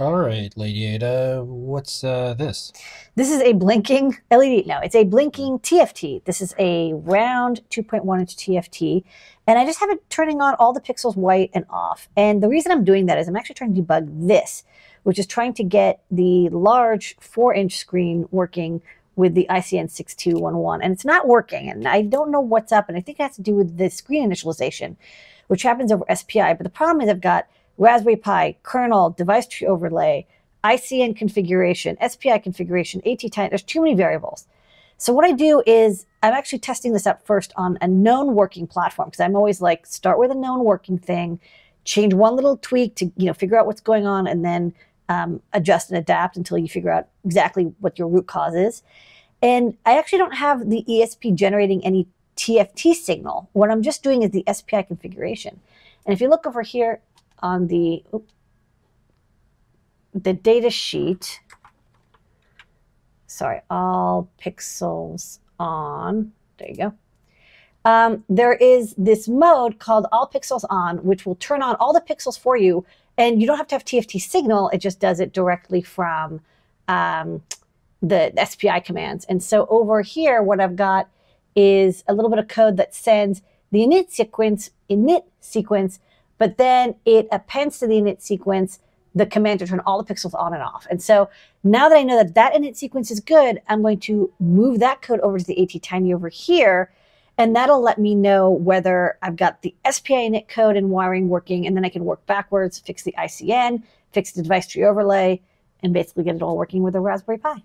All right, Lady Ada, what's uh, this? This is a blinking LED. No, it's a blinking TFT. This is a round 2.1 inch TFT. And I just have it turning on all the pixels white and off. And the reason I'm doing that is I'm actually trying to debug this, which is trying to get the large 4 inch screen working with the ICN 6211. And it's not working. And I don't know what's up. And I think it has to do with the screen initialization, which happens over SPI. But the problem is I've got Raspberry Pi, kernel, device tree overlay, ICN configuration, SPI configuration, ATtiny. There's too many variables. So what I do is I'm actually testing this out first on a known working platform because I'm always like start with a known working thing, change one little tweak to you know figure out what's going on, and then um, adjust and adapt until you figure out exactly what your root cause is. And I actually don't have the ESP generating any TFT signal. What I'm just doing is the SPI configuration. And if you look over here, on the the data sheet. Sorry, all pixels on. There you go. Um, there is this mode called all pixels on, which will turn on all the pixels for you. And you don't have to have TFT signal. It just does it directly from um, the, the SPI commands. And so over here, what I've got is a little bit of code that sends the init sequence, init sequence but then it appends to the init sequence the command to turn all the pixels on and off. And so now that I know that that init sequence is good, I'm going to move that code over to the ATtiny over here. And that'll let me know whether I've got the SPI init code and wiring working. And then I can work backwards, fix the ICN, fix the device tree overlay, and basically get it all working with a Raspberry Pi.